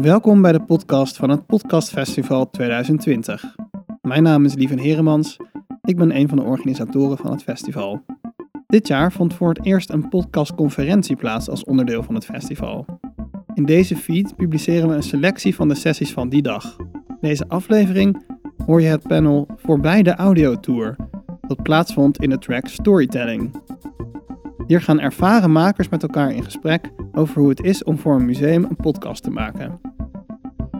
Welkom bij de podcast van het Podcast Festival 2020. Mijn naam is Lieven Heremans. Ik ben een van de organisatoren van het festival. Dit jaar vond voor het eerst een podcastconferentie plaats als onderdeel van het festival. In deze feed publiceren we een selectie van de sessies van die dag. Deze aflevering hoor je het panel Voorbij de Audiotour, dat plaatsvond in de track Storytelling. Hier gaan ervaren makers met elkaar in gesprek over hoe het is om voor een museum een podcast te maken.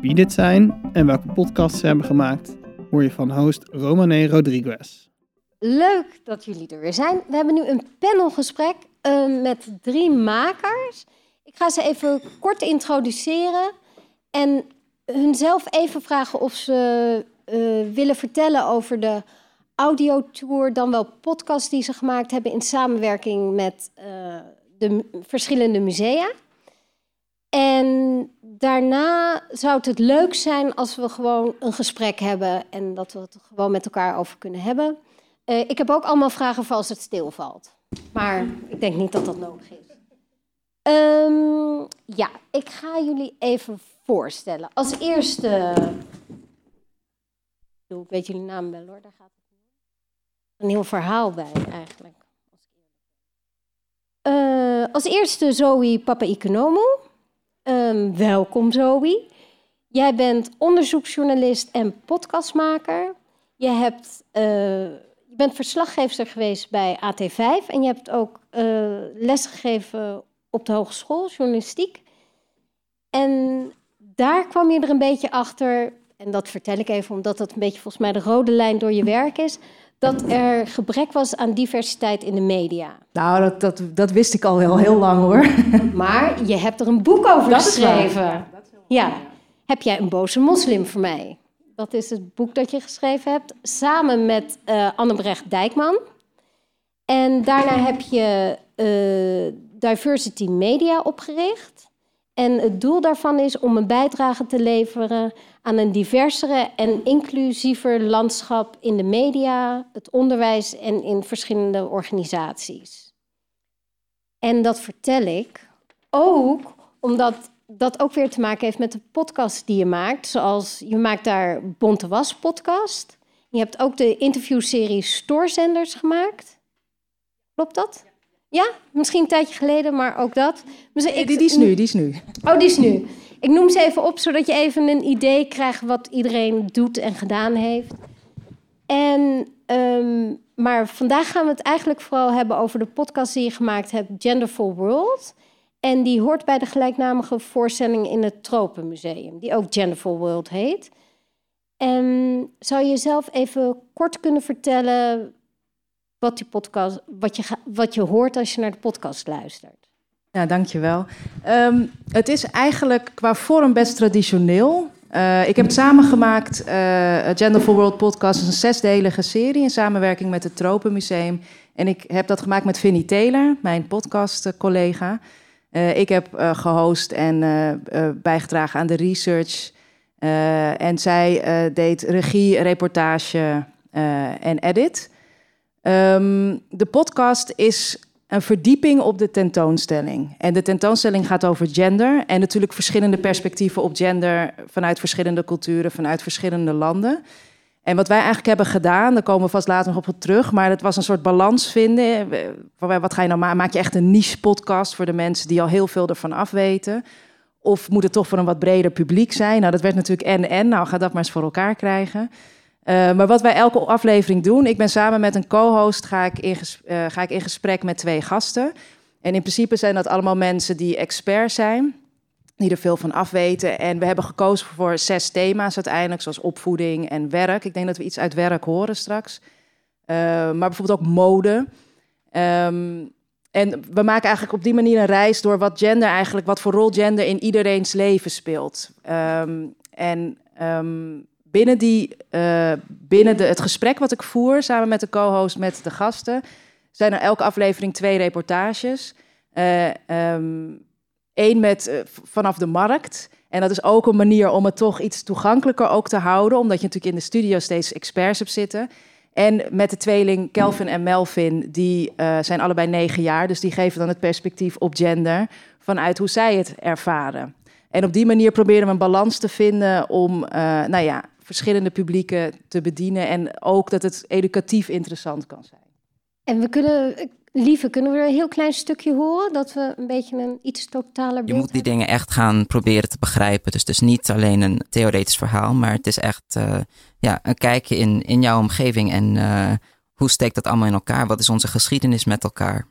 Wie dit zijn en welke podcasts ze hebben gemaakt, hoor je van host Romane Rodriguez. Leuk dat jullie er weer zijn. We hebben nu een panelgesprek uh, met drie makers. Ik ga ze even kort introduceren en hunzelf even vragen of ze uh, willen vertellen over de audiotour, dan wel podcast die ze gemaakt hebben in samenwerking met uh, de verschillende musea. En daarna zou het leuk zijn als we gewoon een gesprek hebben en dat we het gewoon met elkaar over kunnen hebben. Uh, ik heb ook allemaal vragen voor als het stilvalt. Maar ik denk niet dat dat nodig is. Um, ja, ik ga jullie even voorstellen. Als eerste. Ik weet jullie naam wel hoor, daar gaat het een heel verhaal bij eigenlijk. Als eerste Zoe Papa Economo. Um, welkom Zoe. Jij bent onderzoeksjournalist en podcastmaker. Je, hebt, uh, je bent verslaggever geweest bij AT5 en je hebt ook uh, lesgegeven op de hogeschool, journalistiek. En daar kwam je er een beetje achter, en dat vertel ik even omdat dat een beetje volgens mij de rode lijn door je werk is, dat er gebrek was aan diversiteit in de media. Nou, dat, dat, dat wist ik al heel, heel lang hoor. Maar je hebt er een boek over dat geschreven. Ja. Heb jij een boze moslim voor mij? Dat is het boek dat je geschreven hebt, samen met uh, Annebrecht Dijkman. En daarna heb je uh, Diversity Media opgericht. En het doel daarvan is om een bijdrage te leveren aan een diversere en inclusiever landschap in de media, het onderwijs en in verschillende organisaties. En dat vertel ik ook omdat dat ook weer te maken heeft met de podcast die je maakt. Zoals je maakt daar Bonte Was podcast. Je hebt ook de interviewserie Stoorzenders gemaakt. Klopt dat? Ja, misschien een tijdje geleden, maar ook dat. Dus ik, die, die is nu, die is nu. Oh, die is nu. Ik noem ze even op, zodat je even een idee krijgt wat iedereen doet en gedaan heeft. En, um, maar vandaag gaan we het eigenlijk vooral hebben over de podcast die je gemaakt hebt, Genderful World. En die hoort bij de gelijknamige voorstelling in het Tropenmuseum, die ook Genderful World heet. En zou je zelf even kort kunnen vertellen wat, die podcast, wat, je, wat je hoort als je naar de podcast luistert. Ja, dankjewel. Um, het is eigenlijk qua vorm best traditioneel. Uh, ik heb het samengemaakt, uh, Gender for World podcast is een zesdelige serie in samenwerking met het Tropenmuseum. En ik heb dat gemaakt met Vinnie Taylor, mijn podcast-collega. Uh, ik heb gehost en bijgedragen aan de research. en zij deed regie, reportage en edit. Um, de podcast is een verdieping op de tentoonstelling. En de tentoonstelling gaat over gender en natuurlijk verschillende perspectieven op gender vanuit verschillende culturen, vanuit verschillende landen. En wat wij eigenlijk hebben gedaan, daar komen we vast later nog op terug, maar het was een soort balans vinden. Wat ga je nou maken? Maak je echt een niche podcast voor de mensen die al heel veel ervan afweten? Of moet het toch voor een wat breder publiek zijn? Nou, dat werd natuurlijk en en. Nou, ga dat maar eens voor elkaar krijgen. Uh, maar wat wij elke aflevering doen, ik ben samen met een co-host, ga, ik in uh, ga ik in gesprek met twee gasten. En in principe zijn dat allemaal mensen die expert zijn, die er veel van afweten. En we hebben gekozen voor zes thema's uiteindelijk, zoals opvoeding en werk. Ik denk dat we iets uit werk horen straks. Uh, maar bijvoorbeeld ook mode. Um, en we maken eigenlijk op die manier een reis door wat gender eigenlijk, wat voor rol gender in iedereen's leven speelt. Um, en um, binnen, die, uh, binnen de, het gesprek wat ik voer samen met de co-host, met de gasten, zijn er elke aflevering twee reportages. Eén uh, um, met uh, vanaf de markt. En dat is ook een manier om het toch iets toegankelijker ook te houden, omdat je natuurlijk in de studio steeds experts hebt zitten. En met de tweeling Kelvin en Melvin, die zijn allebei negen jaar, dus die geven dan het perspectief op gender vanuit hoe zij het ervaren. En op die manier proberen we een balans te vinden om nou ja, verschillende publieken te bedienen. En ook dat het educatief interessant kan zijn. En we kunnen, Lieve, kunnen we er een heel klein stukje horen? Dat we een beetje een iets totaler Je moet die dingen echt gaan proberen te begrijpen. Dus het is niet alleen een theoretisch verhaal, maar het is echt uh, ja, een kijkje in, in jouw omgeving. En uh, hoe steekt dat allemaal in elkaar? Wat is onze geschiedenis met elkaar?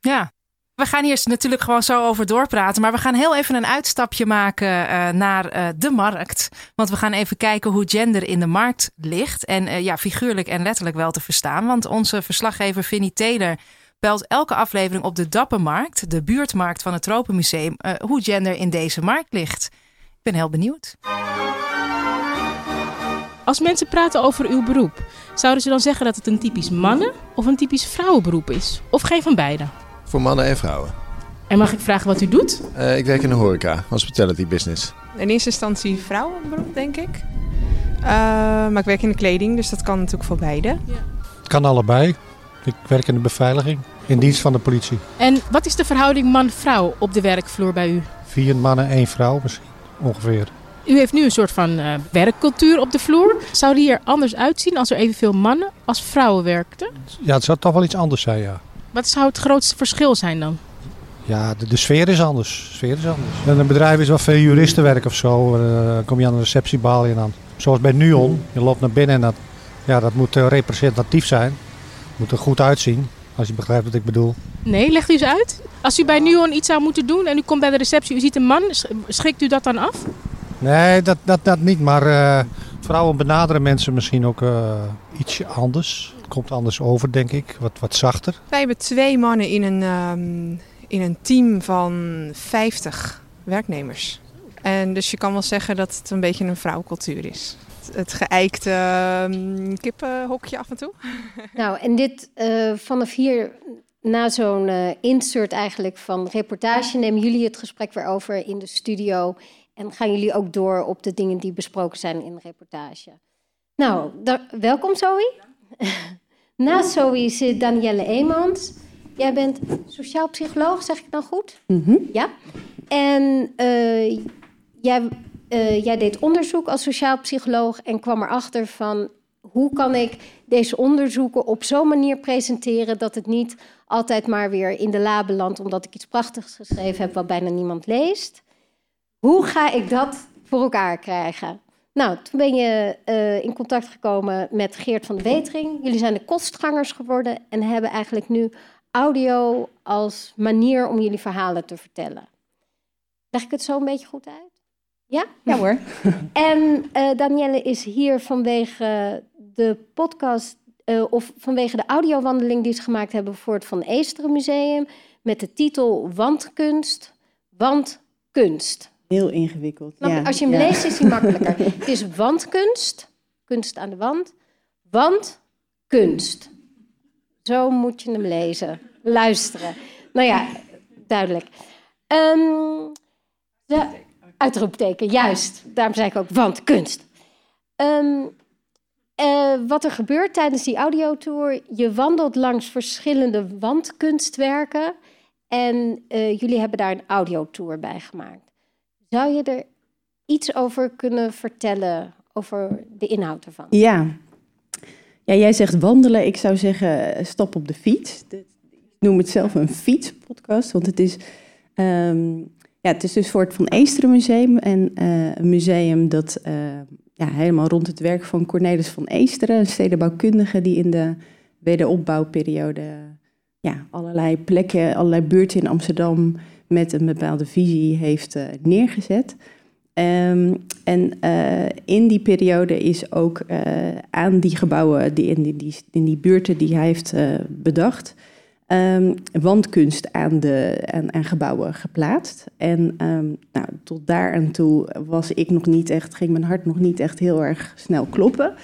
Ja, we gaan hier natuurlijk gewoon zo over doorpraten. Maar we gaan heel even een uitstapje maken uh, naar uh, de markt. Want we gaan even kijken hoe gender in de markt ligt. En uh, ja, figuurlijk en letterlijk wel te verstaan. Want onze verslaggever Vinnie Taylor belt elke aflevering op de Dappermarkt, de buurtmarkt van het Tropenmuseum, hoe gender in deze markt ligt. Ik ben heel benieuwd. Als mensen praten over uw beroep, zouden ze dan zeggen dat het een typisch mannen- of een typisch vrouwenberoep is? Of geen van beide? Voor mannen en vrouwen. En mag ik vragen wat u doet? Uh, ik werk in de horeca, hospitality business. In eerste instantie vrouwenberoep, denk ik. Uh, maar ik werk in de kleding, dus dat kan natuurlijk voor beide. Ja. Het kan allebei. Ik werk in de beveiliging, in dienst van de politie. En wat is de verhouding man-vrouw op de werkvloer bij u? Vier mannen, één vrouw misschien, ongeveer. U heeft nu een soort van uh, werkcultuur op de vloer. Zou die er anders uitzien als er evenveel mannen als vrouwen werkten? Ja, het zou toch wel iets anders zijn, ja. Wat zou het grootste verschil zijn dan? Ja, de, de sfeer is anders. De sfeer is anders. En een bedrijf is wel veel juristenwerk of zo. Dan kom je aan de receptiebaal en dan. Zoals bij NUON. Je loopt naar binnen en dat, ja, dat moet representatief zijn. Moet er goed uitzien. Als je begrijpt wat ik bedoel. Nee, legt u eens uit. Als u bij NUON iets zou moeten doen en u komt bij de receptie, u ziet een man, schrikt u dat dan af? Nee, dat, dat, dat niet. Maar uh, vrouwen benaderen mensen misschien ook uh, ietsje anders. Komt anders over, denk ik. Wat, wat zachter. Wij hebben twee mannen in een, um, in een team van 50 werknemers. En dus je kan wel zeggen dat het een beetje een vrouwcultuur is. Het geëikte uh, kippenhokje af en toe. Nou, en dit uh, vanaf hier, na zo'n uh, insert eigenlijk van reportage, nemen jullie het gesprek weer over in de studio. En gaan jullie ook door op de dingen die besproken zijn in de reportage. Nou, daar, welkom Zoe. Naast Zoe zit Danielle Eemans. Jij bent sociaal psycholoog, zeg ik dan goed? Mm -hmm. Ja. En uh, jij, uh, jij deed onderzoek als sociaal psycholoog en kwam erachter van hoe kan ik deze onderzoeken op zo'n manier presenteren dat het niet altijd maar weer in de la belandt omdat ik iets prachtigs geschreven heb wat bijna niemand leest. Hoe ga ik dat voor elkaar krijgen? Nou, toen ben je uh, in contact gekomen met Geert van de Wetering. Jullie zijn de kostgangers geworden en hebben eigenlijk nu audio als manier om jullie verhalen te vertellen. Leg ik het zo een beetje goed uit? Ja? Ja hoor. En uh, Danielle is hier vanwege de podcast, uh, of vanwege de audiowandeling die ze gemaakt hebben voor het Van Eesteren Museum. Met de titel Wandkunst, Wandkunst. Heel ingewikkeld. Ja, als je hem ja. leest is hij makkelijker. het is wandkunst, kunst aan de wand, wandkunst. Zo moet je hem lezen, luisteren. Nou ja, duidelijk. Um, de uitroepteken, juist. Daarom zei ik ook wandkunst. Um, uh, wat er gebeurt tijdens die audiotour, je wandelt langs verschillende wandkunstwerken en uh, jullie hebben daar een audiotour bij gemaakt. Zou je er iets over kunnen vertellen, over de inhoud ervan? Ja. ja, jij zegt wandelen. Ik zou zeggen stap op de fiets. Ik noem het zelf een fietspodcast, want het is, um, ja, het is dus voor het Van Eesteren Museum. En uh, een museum dat uh, ja, helemaal rond het werk van Cornelis van Eesteren, een stedenbouwkundige die in de wederopbouwperiode ja, allerlei plekken, allerlei buurten in Amsterdam met een bepaalde visie heeft uh, neergezet. Um, en uh, in die periode is ook uh, aan die gebouwen, die in, die, in die buurten die hij heeft bedacht, um, wandkunst aan, de, aan, aan, gebouwen geplaatst. En um, nou, tot daar en toe was ik nog niet echt, ging mijn hart nog niet echt heel erg snel kloppen.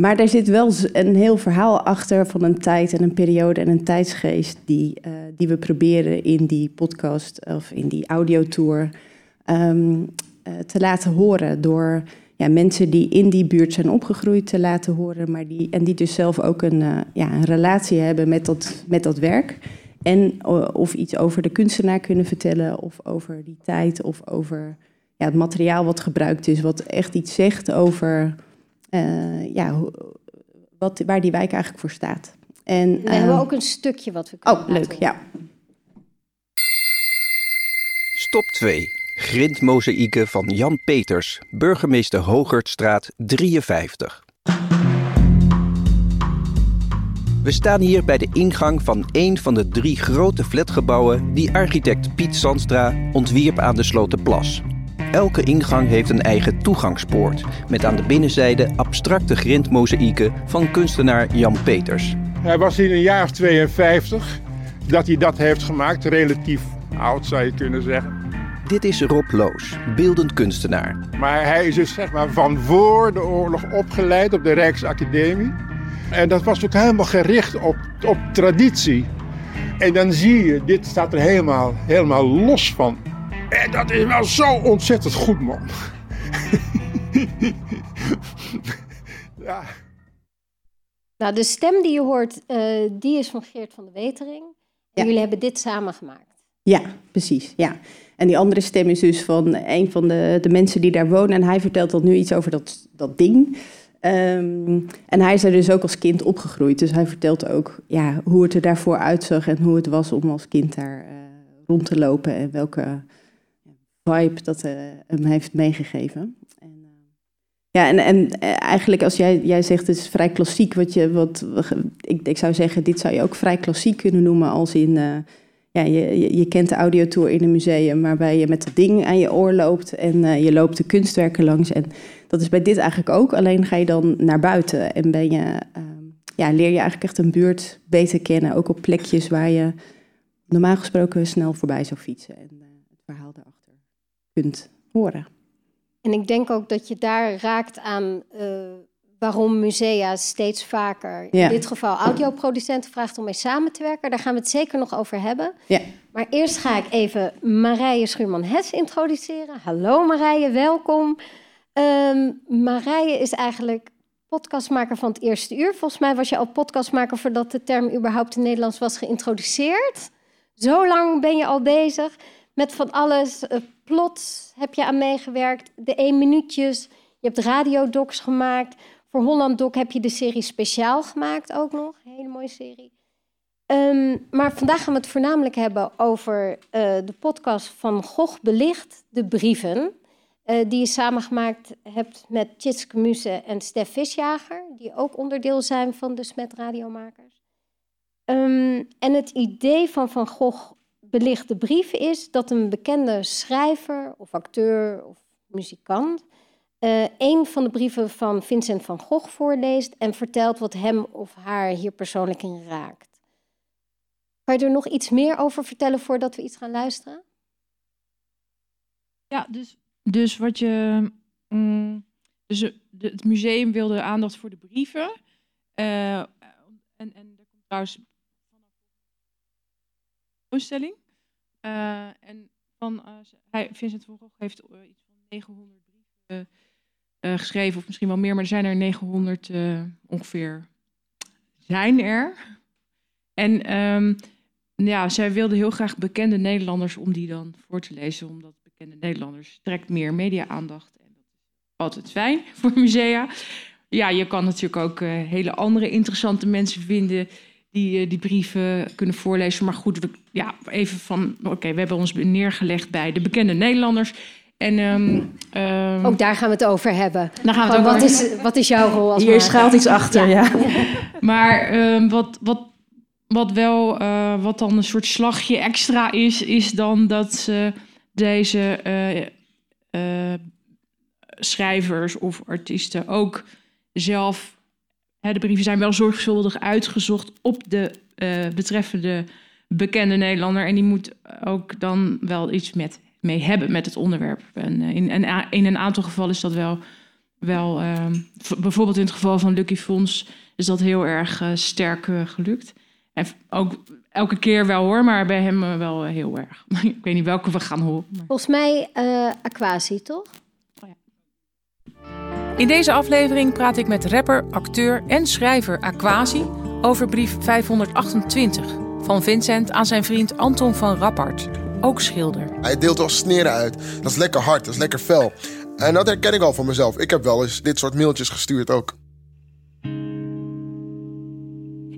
Maar daar zit wel een heel verhaal achter van een tijd en een periode en een tijdsgeest die, uh, die we proberen in die podcast of in die audiotour um, uh, te laten horen door ja, mensen die in die buurt zijn opgegroeid te laten horen, maar die, en die dus zelf ook een, uh, ja, een relatie hebben met dat, met dat werk. En of iets over de kunstenaar kunnen vertellen, of over die tijd, of over ja, het materiaal wat gebruikt is, wat echt iets zegt over uh, ja, wat, waar die wijk eigenlijk voor staat. En, we hebben ook een stukje wat we kunnen Oh, leuk, ja. Stop 2. Grindmozaïeken van Jan Peters, burgemeester Hogertstraat 53. We staan hier bij de ingang van een van de drie grote flatgebouwen die architect Piet Sandstra ontwierp aan de Slotenplas. Elke ingang heeft een eigen toegangspoort, met aan de binnenzijde abstracte grindmozaïeken van kunstenaar Jan Peters. Hij was in een jaar of 52 dat hij dat heeft gemaakt, relatief oud zou je kunnen zeggen. Dit is Rob Loos, beeldend kunstenaar. Maar hij is dus zeg maar van voor de oorlog opgeleid op de Rijksacademie. En dat was ook helemaal gericht op, op traditie. En dan zie je, dit staat er helemaal, helemaal los van. En dat is wel zo ontzettend goed, man. ja. Nou, de stem die je hoort, uh, die is van Geert van de Wetering. En jullie hebben dit samen gemaakt. Ja, precies. Ja. En die andere stem is dus van een van de, de mensen die daar wonen. En hij vertelt dan nu iets over dat, dat ding. Um, en hij is er dus ook als kind opgegroeid. Dus hij vertelt ook ja, hoe het er daarvoor uitzag en hoe het was om als kind daar uh, rond te lopen. En welke vibe dat uh, hem heeft meegegeven. En, uh, ja, en, en eigenlijk als jij, jij zegt het is vrij klassiek. Wat je, wat, ik, ik zou zeggen, dit zou je ook vrij klassiek kunnen noemen als in ja, je, je, kent de audiotour in een museum waarbij je met het ding aan je oor loopt en je loopt de kunstwerken langs. En dat is bij dit eigenlijk ook, alleen ga je dan naar buiten en ben je, uh, ja, leer je eigenlijk echt een buurt beter kennen. Ook op plekjes waar je normaal gesproken snel voorbij zou fietsen en kunt horen. En ik denk ook dat je daar raakt aan waarom musea steeds vaker, in dit geval audioproducenten, vraagt om mee samen te werken. Daar gaan we het zeker nog over hebben. Ja. Maar eerst ga ik even Marije Schuurman-Hes introduceren. Hallo Marije, welkom. Um, Marije is eigenlijk podcastmaker van het eerste uur. Volgens mij was je al podcastmaker voordat de term überhaupt in Nederlands was geïntroduceerd. Zo lang ben je al bezig met van alles. Uh, plots heb je aan meegewerkt, de één minuutjes. Je hebt radiodocs gemaakt. Voor Holland Doc heb je de serie speciaal gemaakt ook nog. Hele mooie serie. Um, maar vandaag gaan we het voornamelijk hebben over uh, de podcast van Gogh Belicht, de brieven. Uh, die je samengemaakt hebt met Tjitske Muse en Stef Visjager. Die ook onderdeel zijn van de Smet Radiomakers. Um, en het idee van Van Gogh Belicht de brieven is dat een bekende schrijver of acteur of muzikant uh, een van de brieven van Vincent van Gogh voorleest en vertelt wat hem of haar hier persoonlijk in raakt. Kan je er nog iets meer over vertellen voordat we iets gaan luisteren? Ja, dus, dus wat je. Mm, dus het museum wilde aandacht voor de brieven. Uh, en, en er komt trouwens een stelling. Uh, en van, uh, hij, Vincent van Gogh heeft iets van 900 brieven geschreven, of misschien wel meer, maar er zijn er 900 uh, ongeveer. Zijn er. En um, ja, zij wilde heel graag bekende Nederlanders om die dan voor te lezen, omdat bekende Nederlanders trekt meer media-aandacht. En dat is altijd fijn voor musea. Ja, je kan natuurlijk ook hele andere interessante mensen vinden die die brieven kunnen voorlezen. Maar goed, we, ja, even van, oké, okay, we hebben ons neergelegd bij de bekende Nederlanders. En, um, um, Ook daar gaan we het over hebben. Daar gaan we het over wat, is, wat is jouw rol als Hier schuilt iets achter, ja. ja. maar um, wat, wat, wat wel, uh, wat dan een soort slagje extra is, is dan dat ze deze uh, uh, schrijvers of artiesten ook zelf... De brieven zijn wel zorgvuldig uitgezocht op de betreffende bekende Nederlander. En die moet ook dan wel iets met mee hebben met het onderwerp. En in, en in een aantal gevallen is dat wel, wel uh, bijvoorbeeld in het geval van Lucky Fons is dat heel erg uh, sterk gelukt. En ook elke keer wel hoor, maar bij hem wel heel erg. Ik weet niet welke we gaan horen. Volgens mij Aquasi, toch? In deze aflevering praat ik met rapper, acteur en schrijver Aquasi over brief 528 van Vincent aan zijn vriend Anton van Rappard. ook schilder. Hij deelt wel sneren uit. Dat is lekker hard, dat is lekker fel. En dat herken ik al van mezelf. Ik heb wel eens dit soort mailtjes gestuurd ook.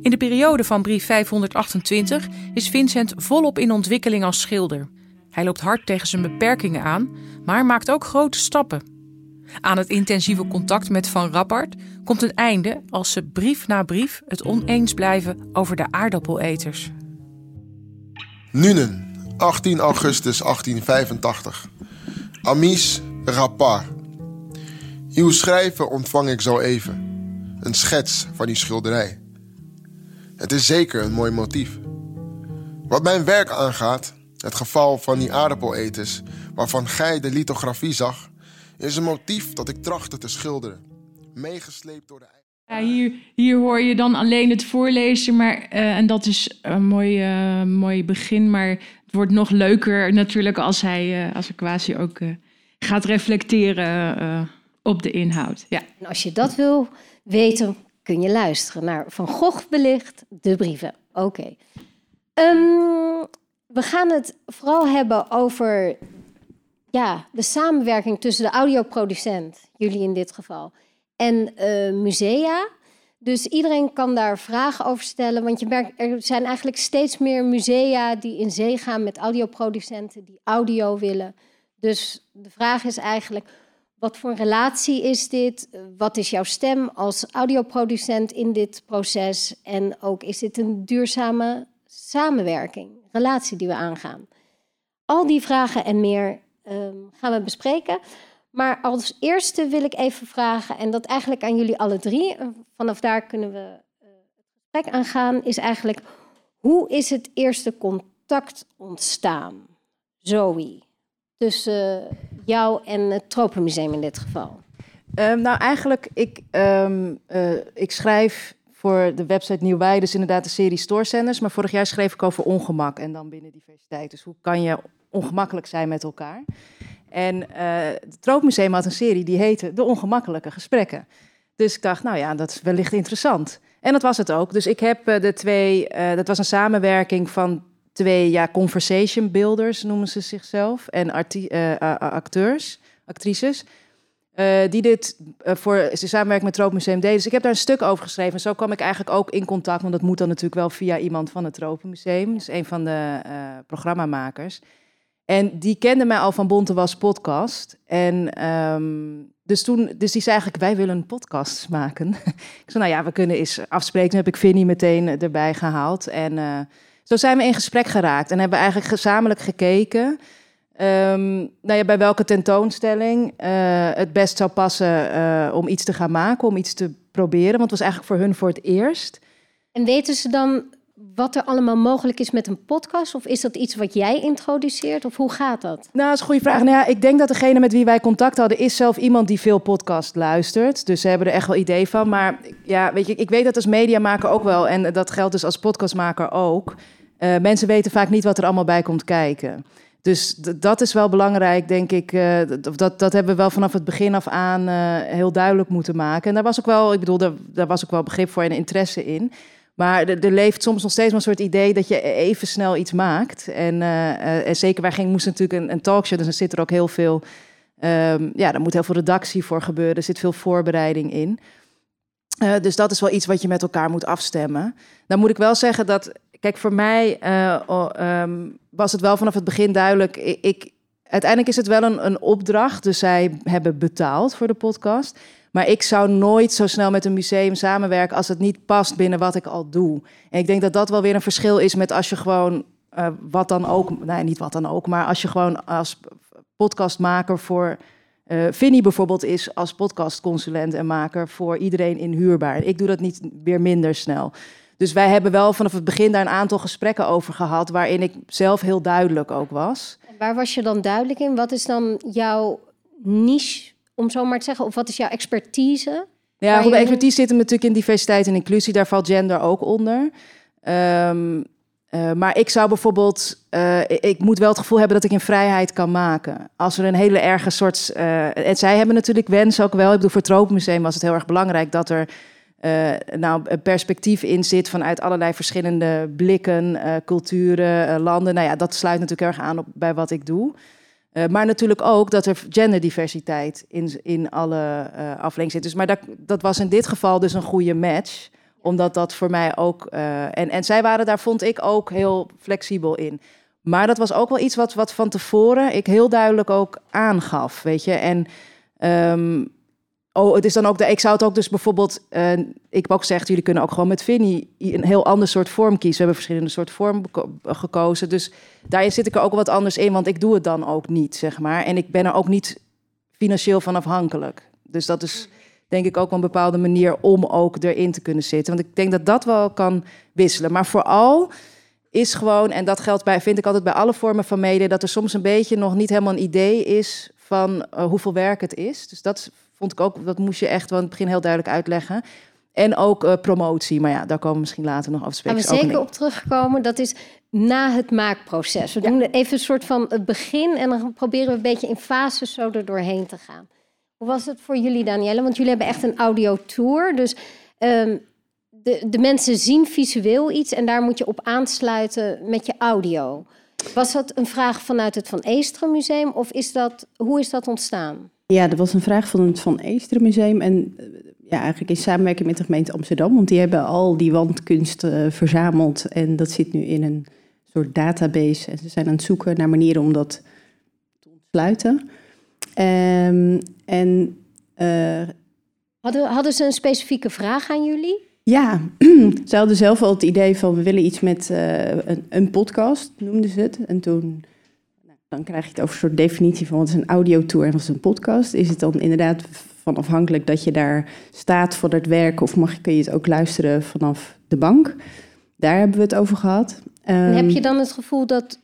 In de periode van brief 528 is Vincent volop in ontwikkeling als schilder. Hij loopt hard tegen zijn beperkingen aan, maar maakt ook grote stappen. Aan het intensieve contact met Van Rappard komt een einde als ze brief na brief het oneens blijven over de aardappeleters. Nuenen, 18 augustus 1885. Amis Rappard. Uw schrijven ontvang ik zo even. Een schets van uw schilderij. Het is zeker een mooi motief. Wat mijn werk aangaat, het geval van die aardappeleters, waarvan gij de lithografie zag, is een motief dat ik trachtte te schilderen. Meegesleept door de. Ja, hier, hier hoor je dan alleen het voorlezen, maar, uh, en dat is een mooi, uh, mooi begin. Maar het wordt nog leuker natuurlijk als hij, uh, als Aquasi ook gaat reflecteren op de inhoud. Ja. En als je dat wil weten, kun je luisteren naar Van Gogh belicht de brieven. Oké. Okay. Um, we gaan het vooral hebben over ja, de samenwerking tussen de audioproducent, jullie in dit geval, en uh, musea. Dus iedereen kan daar vragen over stellen, want je merkt, er zijn eigenlijk steeds meer musea die in zee gaan met audioproducenten die audio willen. Dus de vraag is eigenlijk, wat voor relatie is dit? Wat is jouw stem als audioproducent in dit proces? En ook, is dit een duurzame samenwerking, relatie die we aangaan? Al die vragen en meer gaan we bespreken. Maar als eerste wil ik even vragen, en dat eigenlijk aan jullie alle drie, vanaf daar kunnen we uh, het gesprek aangaan, is eigenlijk, hoe is het eerste contact ontstaan, Zoe, tussen jou en het Tropenmuseum in dit geval? Um, nou, eigenlijk, ik, uh, ik schrijf voor de website Nieuw dus inderdaad de serie Stoorzenders. Maar vorig jaar schreef ik over ongemak en dan binnen diversiteit. Dus hoe kan je ongemakkelijk zijn met elkaar? En uh, het Troopmuseum had een serie die heette De Ongemakkelijke Gesprekken. Dus ik dacht, nou ja, dat is wellicht interessant. En dat was het ook. Dus ik heb uh, de twee, uh, dat was een samenwerking van twee ja, conversation builders, noemen ze zichzelf, en acteurs, actrices. Die dit voor de samenwerking met het Tropenmuseum deed. Dus ik heb daar een stuk over geschreven. En zo kwam ik eigenlijk ook in contact, want dat moet dan natuurlijk wel via iemand van het Tropenmuseum. Dus een van de programmamakers. En die kende mij al van Bonte Was podcast. En um, dus toen, dus die zei eigenlijk, wij willen een podcast maken. ik zei, nou ja, we kunnen eens afspreken. Toen heb ik Vinnie meteen erbij gehaald. En zo zijn we in gesprek geraakt. En hebben eigenlijk gezamenlijk gekeken... Um, nou ja, bij welke tentoonstelling uh, het best zou passen uh, om iets te gaan maken, om iets te proberen. Want het was eigenlijk voor hun voor het eerst. En weten ze dan wat er allemaal mogelijk is met een podcast? Of is dat iets wat jij introduceert? Of hoe gaat dat? Nou, dat is een goede vraag. Nou ja, ik denk dat degene met wie wij contact hadden... is zelf iemand die veel podcast luistert. Dus ze hebben er echt wel idee van. Maar ja, weet je, ik weet dat als mediamaker ook wel... en dat geldt dus als podcastmaker ook... Uh, mensen weten vaak niet wat er allemaal bij komt kijken. Dus dat is wel belangrijk, denk ik. Uh, dat, dat hebben we wel vanaf het begin af aan uh, heel duidelijk moeten maken. En daar was ook wel, ik bedoel, daar was ook wel begrip voor en interesse in. Maar er, leeft soms nog steeds maar een soort idee dat je even snel iets maakt. En, uh, zeker, wij moesten natuurlijk een, een talkshow, dus er zit er ook heel veel... Um, ja, er moet heel veel redactie voor gebeuren. Er zit veel voorbereiding in. Uh, dus dat is wel iets wat je met elkaar moet afstemmen. Dan moet ik wel zeggen dat Kijk, voor mij um, was het wel vanaf het begin duidelijk. Ik, ik, uiteindelijk is het wel een, een opdracht. Dus zij hebben betaald voor de podcast. Maar ik zou nooit zo snel met een museum samenwerken als het niet past binnen wat ik al doe. En ik denk dat dat wel weer een verschil is met als je gewoon uh, wat dan ook, nee, niet wat dan ook, maar als je gewoon als podcastmaker voor uh, Vinnie bijvoorbeeld is als podcastconsulent en maker voor iedereen inhuurbaar. Ik doe dat niet weer minder snel. Dus wij hebben wel vanaf het begin daar een aantal gesprekken over gehad, waarin ik zelf heel duidelijk ook was. Waar was je dan duidelijk in? Wat is dan jouw niche, om zo maar te zeggen, of wat is jouw expertise? Ja, goed, expertise zit hem natuurlijk in diversiteit en inclusie, daar valt gender ook onder. Um, uh, maar ik zou bijvoorbeeld, uh, ik moet wel het gevoel hebben dat ik in vrijheid kan maken. Als er een hele erge soort, uh, en zij hebben natuurlijk wens ook wel. Ik bedoel, voor het Tropenmuseum was het heel erg belangrijk dat er eh, nou, een perspectief in zit vanuit allerlei verschillende blikken, eh, culturen, eh, landen. Nou ja, dat sluit natuurlijk erg aan op, bij wat ik doe. Eh, maar natuurlijk ook dat er genderdiversiteit in, in alle uh, zit. Dus, maar dat, dat was in dit geval dus een goede match. Omdat dat voor mij ook... Uh, en, en zij waren daar, vond ik, ook heel flexibel in. Maar dat was ook wel iets wat, wat van tevoren ik heel duidelijk ook aangaf, weet je. En um, oh, het is dan ook de, ik zou het ook dus bijvoorbeeld, uh, ik heb ook gezegd, jullie kunnen ook gewoon met Vinnie een heel ander soort vorm kiezen. We hebben verschillende soort vorm gekozen. Dus daar zit ik er ook wat anders in, want ik doe het dan ook niet, zeg maar. En ik ben er ook niet financieel van afhankelijk. Dus dat is denk ik ook een bepaalde manier om ook erin te kunnen zitten. Want ik denk dat dat wel kan wisselen. Maar vooral is gewoon, en dat geldt bij, vind ik altijd bij alle vormen van media, dat er soms een beetje nog niet helemaal een idee is van uh, hoeveel werk het is. Dus dat vond ik ook, dat moest je echt van het begin heel duidelijk uitleggen. En ook uh, promotie, maar ja, daar komen we misschien later nog af te spreken. Gaan we zeker op terugkomen. Dat is na het maakproces. We ja. doen even een soort van het begin en dan proberen we een beetje in fases zo er doorheen te gaan. Hoe was het voor jullie, Danielle? Want jullie hebben echt een audiotour. Dus um, de, de mensen zien visueel iets en daar moet je op aansluiten met je audio. Was dat een vraag vanuit het Van Eesteren Museum of is dat, hoe is dat ontstaan? Ja, dat was een vraag van het Van Eesteren Museum en ja, eigenlijk in samenwerking met de gemeente Amsterdam, want die hebben al die wandkunst uh, verzameld en dat zit nu in een soort database en ze zijn aan het zoeken naar manieren om dat te ontsluiten. Um, en uh, hadden, hadden ze een specifieke vraag aan jullie? Ja, ze hadden zelf wel het idee van we willen iets met uh, een, een, podcast, noemden ze het. En toen, dan krijg je het over een soort definitie van wat is een audiotour en wat is een podcast. Is het dan inderdaad van afhankelijk dat je daar staat voor het werk of mag, kun je het ook luisteren vanaf de bank? Daar hebben we het over gehad. Um, heb je dan het gevoel dat,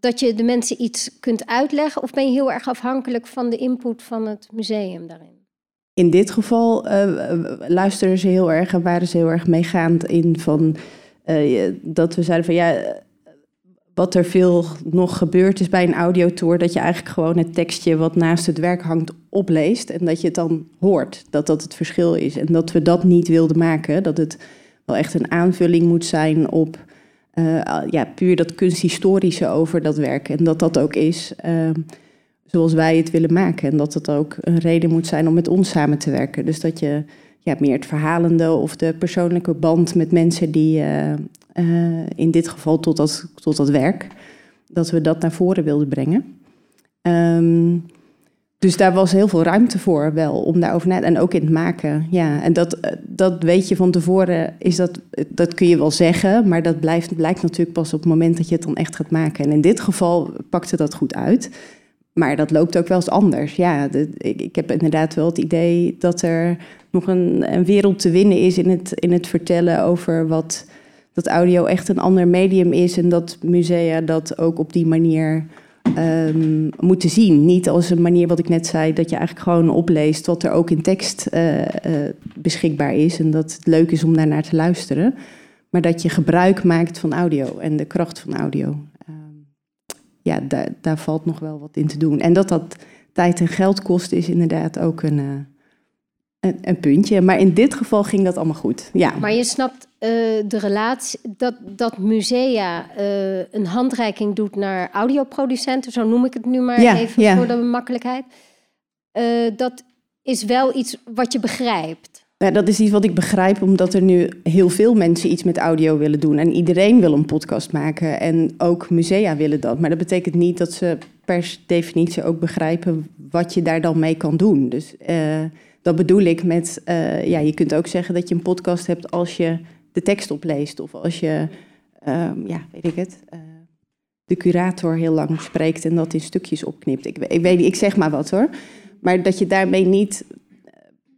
dat je de mensen iets kunt uitleggen of ben je heel erg afhankelijk van de input van het museum daarin? In dit geval uh, luisterden ze heel erg en waren ze heel erg meegaand in van uh, dat we zeiden van ja, wat er veel nog gebeurt is bij een audiotour, dat je eigenlijk gewoon het tekstje wat naast het werk hangt opleest en dat je het dan hoort, dat dat het verschil is. En dat we dat niet wilden maken, dat het wel echt een aanvulling moet zijn op uh, ja, puur dat kunsthistorische over dat werk en dat dat ook is. Uh, zoals wij het willen maken. En dat het ook een reden moet zijn om met ons samen te werken. Dus dat je ja, meer het verhalende of de persoonlijke band met mensen die uh, uh, in dit geval tot dat, tot dat werk, dat we dat naar voren wilden brengen. Um, dus daar was heel veel ruimte voor wel om daarover na En ook in het maken. Ja, en dat, dat weet je van tevoren, is dat, dat kun je wel zeggen, maar dat blijft, blijkt natuurlijk pas op het moment dat je het dan echt gaat maken. En in dit geval pakte dat goed uit. Maar dat loopt ook wel eens anders. Ja, ik, ik, heb inderdaad wel het idee dat er nog een, een, wereld te winnen is in het, in het vertellen over wat dat audio echt een ander medium is. En dat musea dat ook op die manier um, moeten zien. Niet als een manier, wat ik net zei, dat je eigenlijk gewoon opleest wat er ook in tekst uh, uh, beschikbaar is. En dat het leuk is om daarnaar te luisteren. Maar dat je gebruik maakt van audio en de kracht van audio ja, daar, daar valt nog wel wat in te doen. En dat dat tijd en geld kost, is inderdaad ook een, uh, een, puntje. Maar in dit geval ging dat allemaal goed. Ja. Maar je snapt de relatie dat, dat musea uh, een handreiking doet naar audioproducenten, zo noem ik het nu maar ja, even ja. voor de makkelijkheid. dat is wel iets wat je begrijpt. Ja, dat is iets wat ik begrijp, omdat er nu heel veel mensen iets met audio willen doen. En iedereen wil een podcast maken en ook musea willen dat. Maar dat betekent niet dat ze per definitie ook begrijpen wat je daar dan mee kan doen. Dus uh, dat bedoel ik met, uh, ja, je kunt ook zeggen dat je een podcast hebt als je de tekst opleest. Of als je, uh, ja, weet ik het, de curator heel lang spreekt en dat in stukjes opknipt. Ik, weet niet, ik zeg maar wat hoor. Maar dat je daarmee niet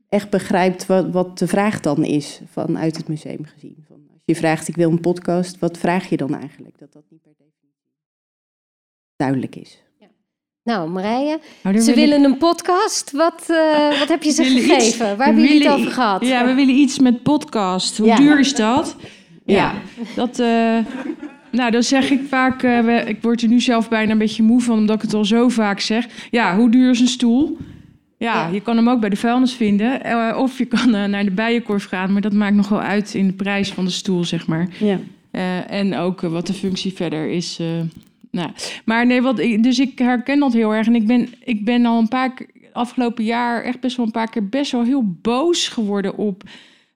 echt begrijpt wat, wat de vraag dan is vanuit het museum gezien. Van als je vraagt, ik wil een podcast, wat vraag je dan eigenlijk? Dat dat niet per definitie duidelijk is. Ja. Nou, Marije, nou, ze willen een podcast. Wat, uh, wat heb je ze gegeven? Iets, Waar hebben jullie het over gehad? Ja, we willen iets met podcast. Hoe ja. duur is dat? Ja, ja. dat... Uh, nou, dan zeg ik vaak, uh, ik word er nu zelf bijna een beetje moe van, omdat ik het al zo vaak zeg. Ja, hoe duur is een stoel? Ja, je kan hem ook bij de vuilnis vinden. eh, of je kan eh, naar de bijenkorf gaan. Maar dat maakt nog wel uit in de prijs van de stoel, zeg maar. Ja. Eh, en ook eh, wat de functie verder is. Nou. Maar nee, wat, dus ik herken dat heel erg. En ik ben, ik ben al een paar afgelopen jaar echt best wel een paar keer best wel heel boos geworden op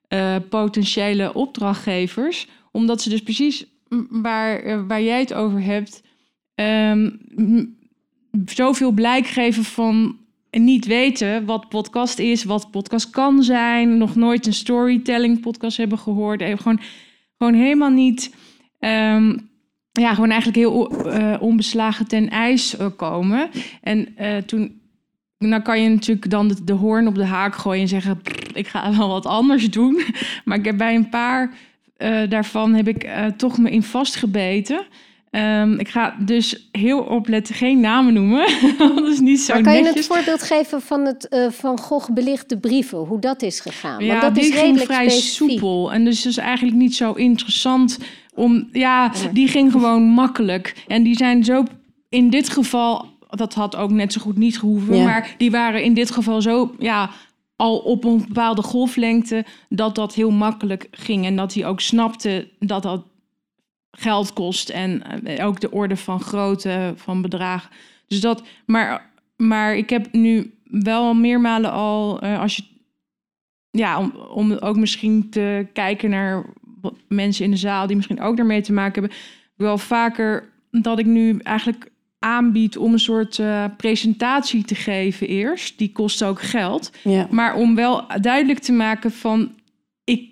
eh, potentiële opdrachtgevers. Omdat ze dus precies waar, eh, waar jij het over hebt, ehm, zoveel blijk geven van niet weten wat podcast is, wat podcast kan zijn, nog nooit een storytelling podcast hebben gehoord, eh, gewoon, gewoon helemaal niet, ehm, ja, gewoon eigenlijk heel eh, onbeslagen ten ijs eh, komen. En eh, toen, nou kan je natuurlijk dan de, de hoorn op de haak gooien en zeggen, "Pff, ik ga wel wat anders doen. Maar ik heb bij een paar daarvan heb ik toch me in vastgebeten. Ehm, ik ga dus heel opletten, geen namen noemen. dat is niet zo Maar kan je het voorbeeld geven van het Van Gogh belichte brieven, hoe dat is gegaan? Ja, Want dat die is redelijk vrij specifiek. soepel. En dus is eigenlijk niet zo interessant om... Ja, die ging gewoon makkelijk. En die zijn zo in dit geval... Dat had ook net zo goed niet gehoeven. Ja. Maar die waren in dit geval zo... Ja, al op een bepaalde golflengte... dat dat heel makkelijk ging. En dat hij ook snapte dat dat geld kost. En eh, ook de orde van grootte van bedragen. Dus dat... Maar, maar ik heb nu wel meermalen al... eh, als je ja, om, om ook misschien te kijken naar mensen in de zaal die misschien ook daarmee te maken hebben. Wel vaker dat ik nu eigenlijk aanbied om een soort eh, presentatie te geven eerst. Die kost ook geld. Ja. Maar om wel duidelijk te maken van... Ik,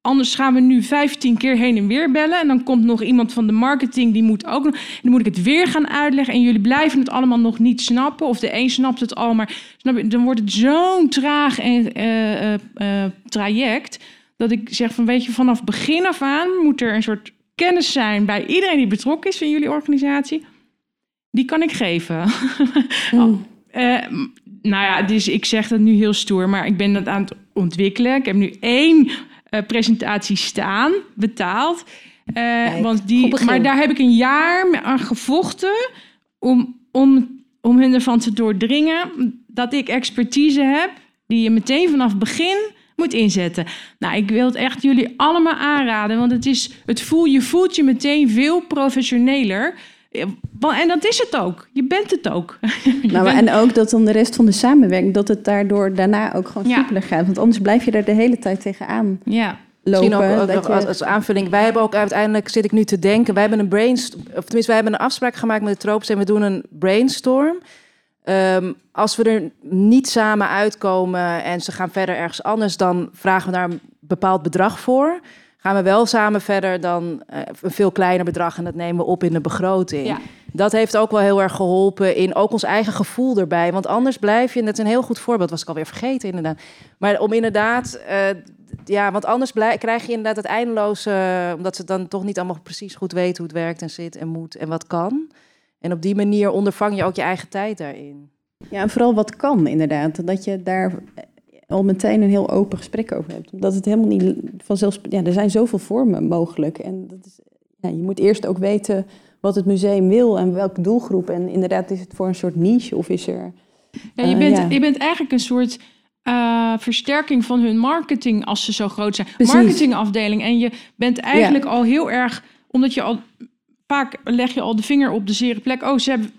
anders gaan we nu 15 keer heen en weer bellen. En dan komt nog iemand van de marketing, die moet ook nog... Dan moet ik het weer gaan uitleggen. En jullie blijven het allemaal nog niet snappen. Of de een snapt het al, maar snap je, dan wordt het zo'n traag en, eh, eh, traject... dat ik zeg van, weet je, vanaf begin af aan... moet er een soort kennis zijn bij iedereen die betrokken is in jullie organisatie... Die kan ik geven. Eh, m- nou ja, dus ik zeg dat nu heel stoer, maar ik ben dat aan het ontwikkelen. Ik heb nu één eh, presentatie staan, betaald. Eh, want die, maar daar heb ik een jaar aan gevochten om, om, om hun ervan te doordringen dat ik expertise heb die je meteen vanaf het begin moet inzetten. Nou, ik wil het echt jullie allemaal aanraden, want het is, het voel, je voelt je meteen veel professioneler. En dat is het ook. Je bent het ook. Nou, bent- en ook dat dan de rest van de samenwerking, dat het daardoor daarna ook gewoon Ja. soepeler gaat. Want anders blijf je er de hele tijd tegenaan Ja. lopen. Misschien ook, ook dat nog je- als, als aanvulling. Wij hebben ook uiteindelijk, zit ik nu te denken, wij hebben een brainstorm, of tenminste, wij hebben een afspraak gemaakt met de Tropes en we doen een brainstorm. Ehm, als we er niet samen uitkomen en ze gaan verder ergens anders, dan vragen we daar een bepaald bedrag voor. Gaan we wel samen verder, dan eh, een veel kleiner bedrag en dat nemen we op in de begroting. Ja. Dat heeft ook wel heel erg geholpen in ook ons eigen gevoel erbij. Want anders blijf je, en dat is een heel goed voorbeeld, was ik alweer vergeten inderdaad. Maar om inderdaad, eh, ja, want anders blij- krijg je inderdaad het eindeloze, omdat ze dan toch niet allemaal precies goed weten hoe het werkt en zit en moet en wat kan. En op die manier ondervang je ook je eigen tijd daarin. Ja, en vooral wat kan inderdaad. Dat je daar al meteen een heel open gesprek over hebt. Omdat het helemaal niet vanzelfs... Ja, er zijn zoveel vormen mogelijk. En dat is, ja, je moet eerst ook weten wat het museum wil en welke doelgroep. En inderdaad, is het voor een soort niche of is er... Ja, je, eh, bent, ja. je bent eigenlijk een soort eh, versterking van hun marketing als ze zo groot zijn. Precies. Marketingafdeling. En je bent eigenlijk al heel erg, omdat je al vaak leg je al de vinger op de zere plek. Oh, ze hebben.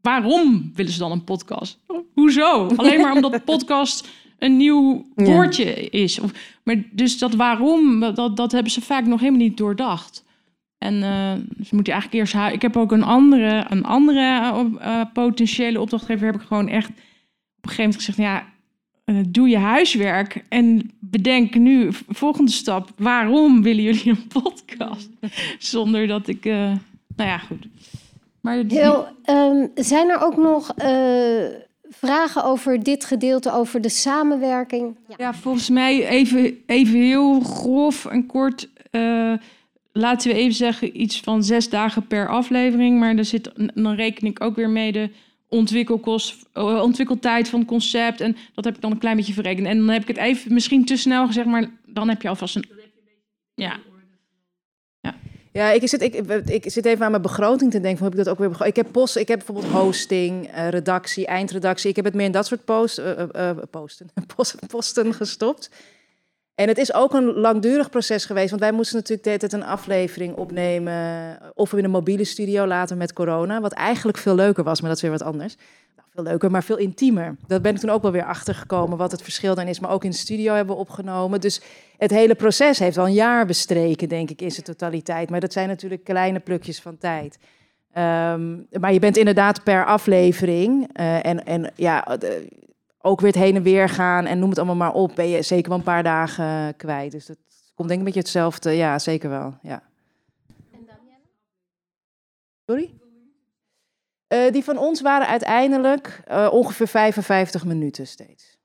Waarom willen ze dan een podcast? Hoezo? Alleen maar omdat podcast een nieuw Ja. woordje is. Of, maar dus dat waarom, dat, dat hebben ze vaak nog helemaal niet doordacht. En eh dus moet je eigenlijk eerst... Ik heb ook een andere, een andere eh, eh, potentiële opdrachtgever... heb ik gewoon echt op een gegeven moment gezegd... ja, eh, doe je huiswerk en bedenk nu, volgende stap... waarom willen jullie een podcast? Zonder dat ik... eh, nou ja, goed. Maar het- Heel, ehm, zijn er ook nog eh, vragen over dit gedeelte, over de samenwerking? Ja, volgens mij even, even heel grof en kort. eh, laten we even zeggen iets van zes dagen per aflevering. Maar er zit, dan reken ik ook weer mee de ontwikkelkost, eh, ontwikkeltijd van het concept. En dat heb ik dan een klein beetje verrekend. En dan heb ik het even misschien te snel gezegd, maar dan heb je alvast een... Ja, Ja, ik zit, ik, ik zit even aan mijn begroting te denken. Van, heb ik dat ook weer begro- Ik heb post, ik heb bijvoorbeeld hosting, eh, redactie, eindredactie. Ik heb het meer in dat soort post, eh, posten, post- posten gestopt. En het is ook een langdurig proces geweest. Want wij moesten natuurlijk de tijd een aflevering opnemen. Of in een mobiele studio later met corona. Wat eigenlijk veel leuker was, maar dat is weer wat anders. Nou, veel leuker, maar veel intiemer. Dat ben ik toen ook wel weer achtergekomen. Wat het verschil dan is. Maar ook in de studio hebben we opgenomen. Dus het hele proces heeft al een jaar bestreken, denk ik, in zijn totaliteit. Maar dat zijn natuurlijk kleine plukjes van tijd. Ehm, maar je bent inderdaad per aflevering. eh, en, en ja, ook weer het heen en weer gaan en noem het allemaal maar op. Ben je zeker wel een paar dagen kwijt. Dus dat komt denk ik een beetje hetzelfde. Ja, zeker wel. Ja. Sorry? Eh, die van ons waren uiteindelijk eh, ongeveer 55 minuten steeds.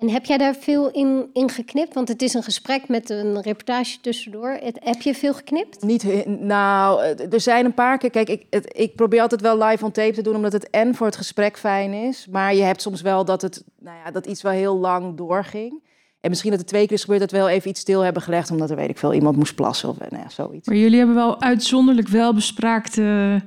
En heb jij daar veel in, in geknipt? Want het is een gesprek met een reportage tussendoor. Het- heb je veel geknipt? Niet, nou, er zijn een paar keer. Kijk, ik, het, ik probeer altijd wel live on tape te doen, omdat het en voor het gesprek fijn is. Maar je hebt soms wel dat het, nou ja, dat iets wel heel lang doorging. En misschien dat het twee keer is gebeurd dat we wel even iets stil hebben gelegd, omdat er weet ik veel iemand moest plassen of nou ja, zoiets. Maar jullie hebben wel uitzonderlijk wel bespraakte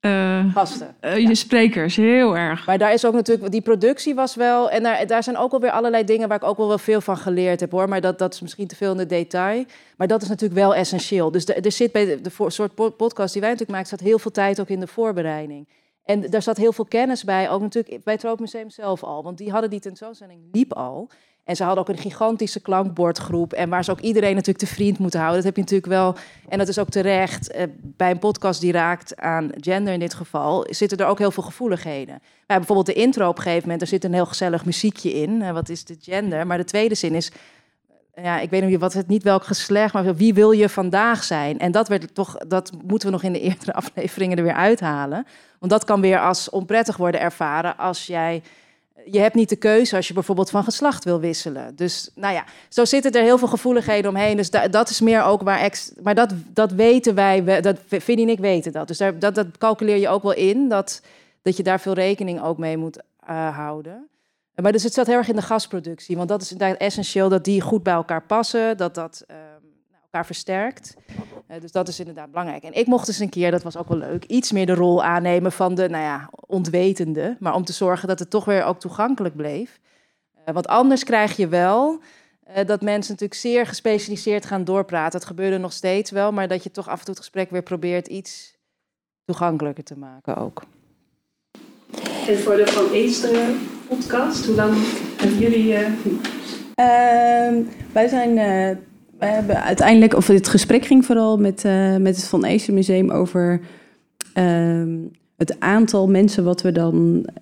eh, gasten. je sprekers, heel erg. Maar daar is ook natuurlijk, die productie was wel, en daar, daar zijn ook alweer allerlei dingen waar ik ook wel, wel veel van geleerd heb hoor. Maar dat, dat is misschien te veel in de detail. Maar dat is natuurlijk wel essentieel. Dus er, zit bij de, de voor- soort po- podcast die wij natuurlijk maken, staat heel veel tijd ook in de voorbereiding. En daar zat heel veel kennis bij, ook natuurlijk bij het Tropenmuseum zelf al. Want die hadden die tentoonstelling, liep al. En ze hadden ook een gigantische klankbordgroep. En waar ze ook iedereen natuurlijk te vriend moeten houden. Dat heb je natuurlijk wel. En dat is ook terecht. eh, bij een podcast die raakt aan gender in dit geval. zitten er ook heel veel gevoeligheden. Bij bijvoorbeeld de intro op een gegeven moment. Er zit een heel gezellig muziekje in. eh, wat is de gender? Maar de tweede zin is. eh, Ja, ik weet niet wat het niet welk geslacht, maar wie wil je vandaag zijn? En dat werd toch, dat moeten we nog in de eerdere afleveringen er weer uithalen. Want dat kan weer als onprettig worden ervaren als jij je hebt niet de keuze als je bijvoorbeeld van geslacht wil wisselen. Dus nou ja, zo zitten er heel veel gevoeligheden omheen. Dus da- dat is meer ook waar ex. Maar dat, dat weten wij, dat Vinnie en ik weten dat. Dus daar, dat, dat calculeer je ook wel in, dat, dat je daar veel rekening ook mee moet eh, houden. Maar dus het zat heel erg in de gasproductie. Want dat is inderdaad essentieel dat die goed bij elkaar passen, dat dat nou, elkaar versterkt. Eh, dus dat is inderdaad belangrijk. En ik mocht eens een keer, dat was ook wel leuk, iets meer de rol aannemen van de, nou ja, ontwetende. Maar om te zorgen dat het toch weer ook toegankelijk bleef. Eh, want anders krijg je wel eh, dat mensen natuurlijk zeer gespecialiseerd gaan doorpraten. Dat gebeurde nog steeds wel, maar dat je toch af en toe het gesprek weer probeert iets toegankelijker te maken ook. En voor de Van Eesteren podcast, hoe lang hebben jullie... eh, Ehm, wij zijn. Wij hebben uiteindelijk, of het gesprek ging vooral met, eh, met het Van Eester Museum over ehm, het aantal mensen wat we dan eh,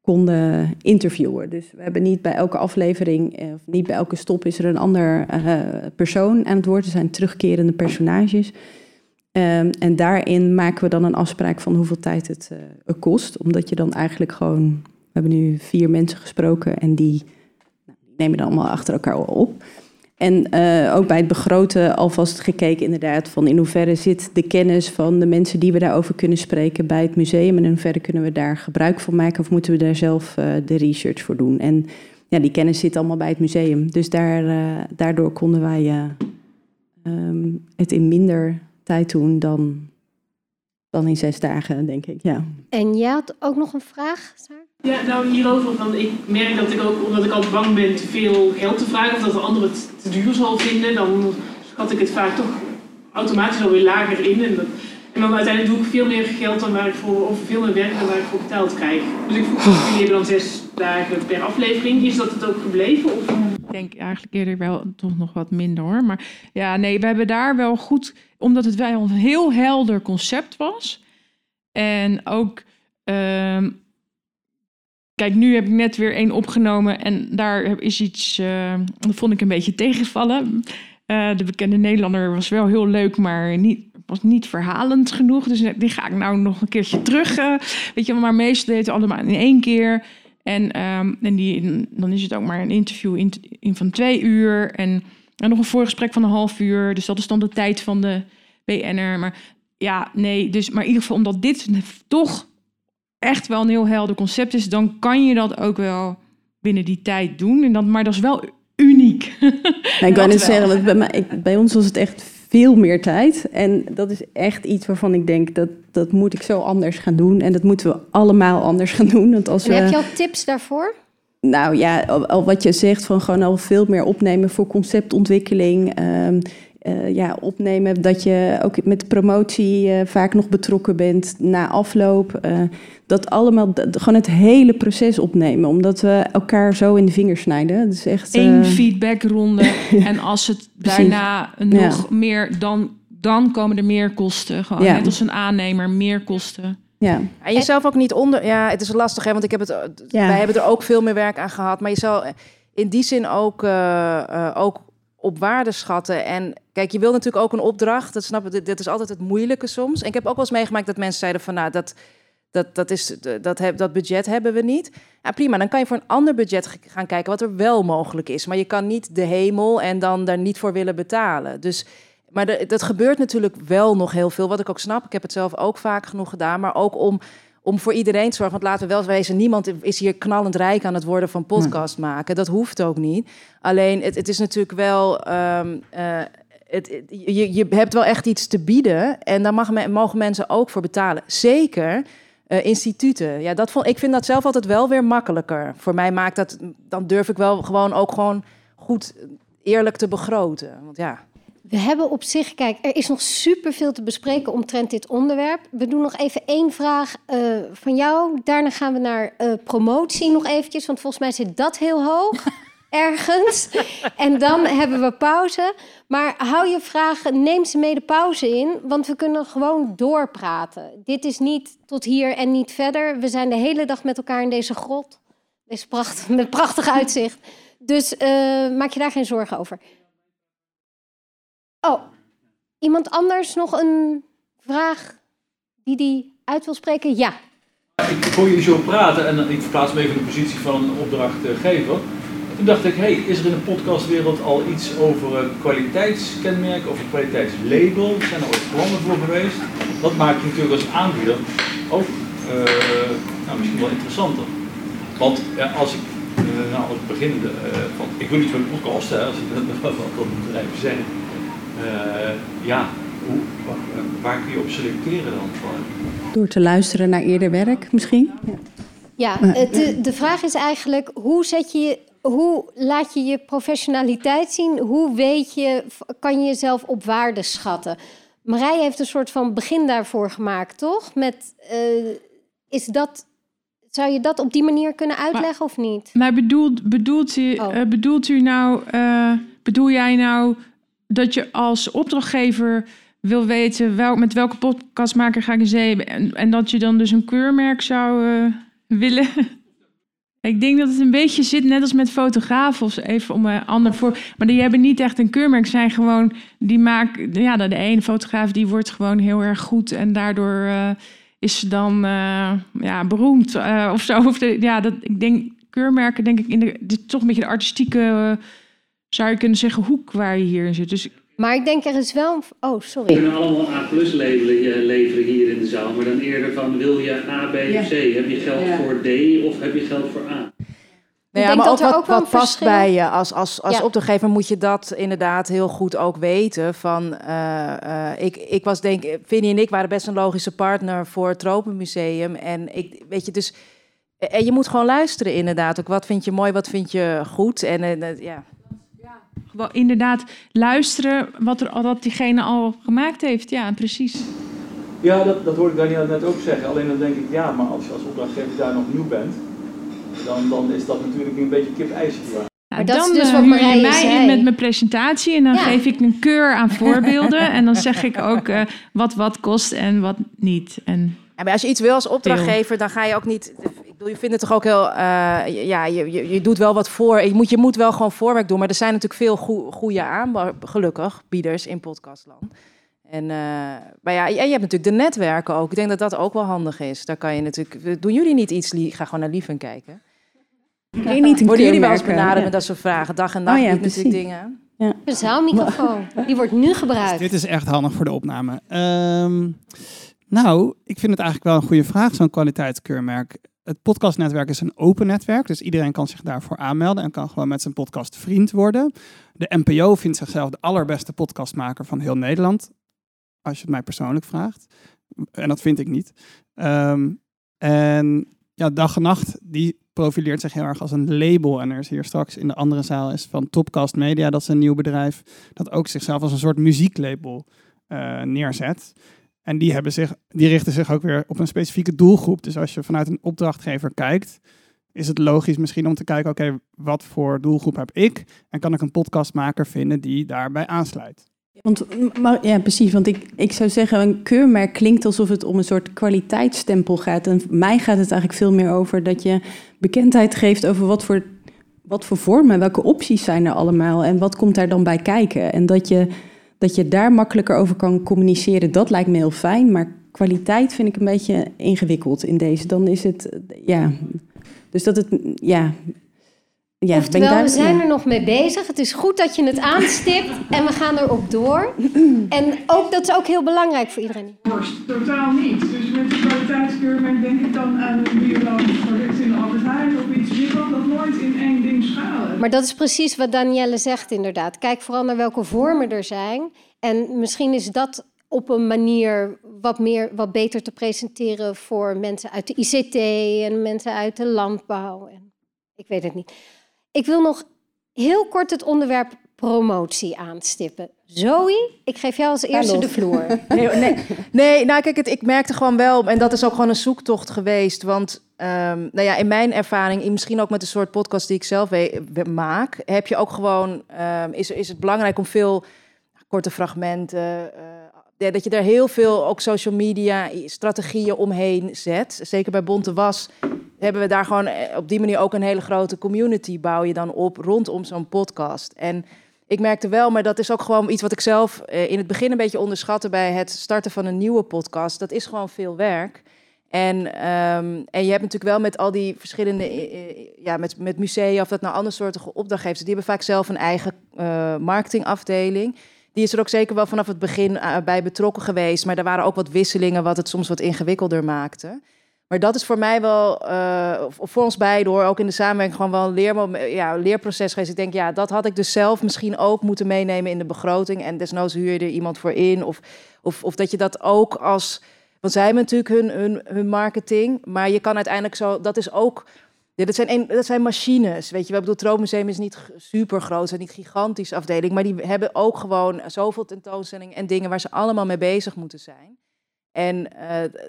konden interviewen. Dus we hebben niet bij elke aflevering, eh, of niet bij elke stop is er een ander persoon aan het woord. Er zijn terugkerende personages. Ehm, en daarin maken we dan een afspraak van hoeveel tijd het kost. Omdat je dan eigenlijk gewoon. We hebben nu vier mensen gesproken en die nemen dan allemaal achter elkaar op. En eh, ook bij het begroten alvast gekeken inderdaad van in hoeverre zit de kennis van de mensen die we daarover kunnen spreken bij het museum en in hoeverre kunnen we daar gebruik van maken of moeten we daar zelf eh, de research voor doen. En ja, die kennis zit allemaal bij het museum. Dus daar, eh, daardoor konden wij eh, ehm, het in minder tijd doen dan, dan in zes dagen, denk ik. Ja. En jij had ook nog een vraag, Saar? Ja, nou hierover, want ik merk dat ik ook, omdat ik altijd bang ben te veel geld te vragen of dat de ander het te duur zal vinden, dan schat ik het vaak toch automatisch alweer lager in. En, en dan uiteindelijk doe ik veel meer geld dan waar ik voor, of veel meer werk dan waar ik voor betaald krijg. Dus ik vroeg, jullie hebben dan zes dagen per aflevering. Is dat het ook gebleven? Of? Ik denk eigenlijk eerder wel toch nog wat minder hoor. Maar ja, nee, we hebben daar wel goed, omdat het wel een heel helder concept was. En ook, ehm, kijk, nu heb ik net weer één opgenomen en daar is iets, eh, dat vond ik een beetje tegenvallen. Eh, de bekende Nederlander was wel heel leuk, maar niet, was niet verhalend genoeg. Dus die ga ik nou nog een keertje terug. eh, weet je, maar meestal deed het allemaal in één keer. En, ehm, en die, dan is het ook maar een interview in, in van twee uur. En, en nog een voorgesprek van een half uur. Dus dat is dan de tijd van de BN'er. Maar ja, nee. Dus, maar in ieder geval, omdat dit toch echt wel een heel helder concept is, dan kan je dat ook wel binnen die tijd doen. En dat, maar dat is wel uniek. Nou, ik net wel. zeggen, want bij, mij, ik- bij ons was het echt veel meer tijd. En dat is echt iets waarvan ik denk dat dat moet ik zo anders gaan doen. En dat moeten we allemaal anders gaan doen. Want als En heb we, je al tips daarvoor? nou ja, al, al wat je zegt van gewoon al veel meer opnemen voor conceptontwikkeling. Ehm, eh, ja, opnemen dat je ook met de promotie eh, vaak nog betrokken bent na afloop. Eh, dat allemaal, dat- gewoon het hele proces opnemen, omdat we elkaar zo in de vingers snijden. Dat is echt. Eén feedbackronde. en als het Precies. daarna nog Ja. meer, dan, dan komen er meer kosten. Gewoon Ja. net als een aannemer, meer kosten. Ja. En jezelf ook niet onder. Ja, het is lastig, hè, want ik heb het. Ja. Wij hebben er ook veel meer werk aan gehad. Maar je zal in die zin ook, eh, eh, ook op waarde schatten. En kijk, je wil natuurlijk ook een opdracht. Dat snap ik. Dit, is altijd het moeilijke soms. En ik heb ook wel eens meegemaakt dat mensen zeiden van, nou, dat. Dat, dat, is, dat, heb, dat budget hebben we niet. Ja, prima, dan kan je voor een ander budget gaan kijken wat er wel mogelijk is. Maar je kan niet de hemel en dan daar niet voor willen betalen. Dus, maar dat gebeurt natuurlijk wel nog heel veel, wat ik ook snap. Ik heb het zelf ook vaak genoeg gedaan. Maar ook om, om voor iedereen te zorgen. Want laten we wel wezen, niemand is hier knallend rijk aan het worden van podcast maken. Dat hoeft ook niet. Alleen, het, het is natuurlijk wel... ehm, eh, het, het- je, je hebt wel echt iets te bieden. En daar mag men, mogen mensen ook voor betalen. Zeker eh, instituten. Ja, dat vond, ik vind dat zelf altijd wel weer makkelijker. Voor mij maakt dat... Dan durf ik wel gewoon ook gewoon goed eerlijk te begroten. Want ja... We hebben op zich, kijk, er is nog superveel te bespreken omtrent dit onderwerp. We doen nog even één vraag eh, van jou. Daarna gaan we naar eh, promotie nog eventjes, want volgens mij zit dat heel hoog ergens. En dan hebben we pauze. Maar hou je vragen, neem ze mee de pauze in, want we kunnen gewoon doorpraten. Dit is niet tot hier en niet verder. We zijn de hele dag met elkaar in deze grot. Deze pracht, met prachtig uitzicht. Dus eh, maak je daar geen zorgen over. Oh, iemand anders nog een vraag die die uit wil spreken? Ja. Ik hoor jullie zo praten en ik verplaats me even in de positie van een opdrachtgever. Toen dacht ik, hey, is er in de podcastwereld al iets over een kwaliteitskenmerk of een kwaliteitslabel? Zijn er ooit plannen voor geweest? Dat maakt natuurlijk als aanbieder ook eh, nou, misschien wel interessanter. Want als ik, eh, nou, als ik begin, eh, van, ik wil niet van een podcast, hè, als ik dat wat zeggen. Eh, ja, hoe, waar, kun je op selecteren dan? Door te luisteren naar eerder werk misschien. Ja. De, de vraag is eigenlijk, hoe, zet je, hoe laat je je professionaliteit zien? Hoe weet je, kan je jezelf op waarde schatten? Marij heeft een soort van begin daarvoor gemaakt, toch? Met, eh, is dat, zou je dat op die manier kunnen uitleggen of niet? Maar bedoelt, bedoelt, u, Oh. eh, bedoelt u nou, eh, bedoel jij nou dat je als opdrachtgever wil weten wel, met welke podcastmaker ga ik in zee en, en dat je dan dus een keurmerk zou eh, willen? ik denk dat het een beetje zit, net als met fotografen of even om een ander voor. Maar die hebben niet echt een keurmerk, zijn gewoon, die maken, ja, de ene fotograaf die wordt gewoon heel erg goed en daardoor eh, is ze dan eh, ja, beroemd of zo. Of de, ja, dat, ik denk keurmerken, denk ik, in de, dit, toch een beetje de artistieke, zou je kunnen zeggen, hoek waar je hier in zit. Dus Maar ik denk er is wel... een- Oh, We sorry. kunnen allemaal A-plus labelen eh, leveren hier in de zaal, maar dan eerder van wil je A, B Ja. of C? Heb je geld Ja. voor D of heb je geld voor A? Nou ja, denk maar dat ook wat, ook wel wat past verschil- bij je. Als, als, als Ja. opdrachtgever moet je dat inderdaad heel goed ook weten. Van, eh, eh, ik, ik was denk, Vinnie en ik waren best een logische partner voor het Tropenmuseum. En ik, weet je, dus en je moet gewoon luisteren inderdaad. Ook wat vind je mooi, wat vind je goed. En ja. Inderdaad luisteren wat, er, al- wat diegene al gemaakt heeft. Ja, precies. Ja, dat, dat hoorde ik Daniel net ook zeggen. Alleen dan denk ik, ja, maar als je als opdrachtgever daar nog nieuw bent, dan, dan is dat natuurlijk een beetje situatie. Nou, dat is dan dus eh, wat huur je Marije mij zei. in met mijn presentatie en dan Ja. geef ik een keur aan voorbeelden. en dan zeg ik ook eh, wat wat kost en wat niet. En Ja, maar als je iets wil als opdrachtgever, dan ga je ook niet. Je vindt het toch ook heel. eh, ja, je, je, je doet wel wat voor. Je moet, je moet wel gewoon voorwerk doen. Maar er zijn natuurlijk veel goe- goede aan, gelukkig, bieders in podcastland. En, eh, maar ja, en je hebt natuurlijk de netwerken ook. Ik denk dat dat ook wel handig is. Daar kan je natuurlijk. Doen jullie niet iets? Ga gewoon naar Lieven kijken. Niet Worden jullie wel eens benaderd ja. met dat soort vragen? Dag en nacht Oh ja, niet natuurlijk precies. dingen. Ja. Een zaalmicrofoon. Die wordt nu gebruikt. Dit is echt handig voor de opname. Ehm, nou, ik vind het eigenlijk wel een goede vraag, zo'n kwaliteitskeurmerk. Het podcastnetwerk is een open netwerk, dus iedereen kan zich daarvoor aanmelden en kan gewoon met zijn podcast vriend worden. De NPO vindt zichzelf de allerbeste podcastmaker van heel Nederland, als je het mij persoonlijk vraagt. En dat vind ik niet. Ehm, en ja, Dag en Nacht, die profileert zich heel erg als een label. En er is hier straks in de andere zaal is van Topcast Media, dat is een nieuw bedrijf, dat ook zichzelf als een soort muzieklabel uh, neerzet. En die, hebben zich, die richten zich ook weer op een specifieke doelgroep. Dus als je vanuit een opdrachtgever kijkt, is het logisch misschien om te kijken, oké, wat voor doelgroep heb ik? En kan ik een podcastmaker vinden die daarbij aansluit? Want, maar, ja, precies. Want ik, ik zou zeggen, een keurmerk klinkt alsof het om een soort kwaliteitsstempel gaat. En mij gaat het eigenlijk veel meer over dat je bekendheid geeft over wat voor, wat voor vormen, welke opties zijn er allemaal en wat komt daar dan bij kijken. En dat je, dat je daar makkelijker over kan communiceren, dat lijkt me heel fijn. Maar kwaliteit vind ik een beetje ingewikkeld in deze. Dan is het, ja. Dus dat het, ja, ja, Oftewel, we zijn er nog mee bezig. Het is goed dat je het aanstipt en we gaan erop door. En ook, dat is ook heel belangrijk voor iedereen. Totaal niet. Dus met de kwaliteitskeurmerk denk ik dan aan een biologisch product in de Albert Heijn of iets. Je kan dat nooit in één ding schalen. Maar dat is precies wat Danielle zegt inderdaad. Kijk vooral naar welke vormen er zijn. En misschien is dat op een manier wat, meer, wat beter te presenteren voor mensen uit de ICT en mensen uit de landbouw. En ik weet het niet. Ik wil nog heel kort het onderwerp promotie aanstippen. Zoe, ik geef jou als eerste de vloer. Nee, nee, nee, nou kijk, het, ik merkte gewoon wel, en dat is ook gewoon een zoektocht geweest. Want um, nou ja, in mijn ervaring, misschien ook met de soort podcast die ik zelf maak, heb je ook gewoon, um, is, is het belangrijk om veel korte fragmenten, uh, dat je daar heel veel ook social media strategieën omheen zet. Zeker bij Bonte Was hebben we daar gewoon eh, op die manier ook een hele grote community bouw je dan op rondom zo'n podcast. En ik merkte wel, maar dat is ook gewoon iets wat ik zelf eh, in het begin een beetje onderschatte bij het starten van een nieuwe podcast. Dat is gewoon veel werk. En, um, en je hebt natuurlijk wel met al die verschillende, eh, ja, met, met musea of dat nou andere soorten opdrachtgevers, die hebben vaak zelf een eigen marketingafdeling. Die is er ook zeker wel vanaf het begin bij betrokken geweest. Maar er waren ook wat wisselingen, wat het soms wat ingewikkelder maakte. Maar dat is voor mij wel, uh, voor ons beiden hoor, ook in de samenwerking gewoon wel een ja, leerproces geweest. Ik denk, ja, dat had ik dus zelf misschien ook moeten meenemen in de begroting. En desnoods huur je er iemand voor in. Of, of, of dat je dat ook als. Want zij hebben natuurlijk hun, hun, hun marketing. Maar je kan uiteindelijk zo. Dat is ook. Ja, dat, zijn dat zijn machines. Weet je, we bedoel, het Tropenmuseum is niet super groot, en niet gigantische afdeling. Maar die hebben ook gewoon zoveel tentoonstellingen en dingen waar ze allemaal mee bezig moeten zijn. En uh,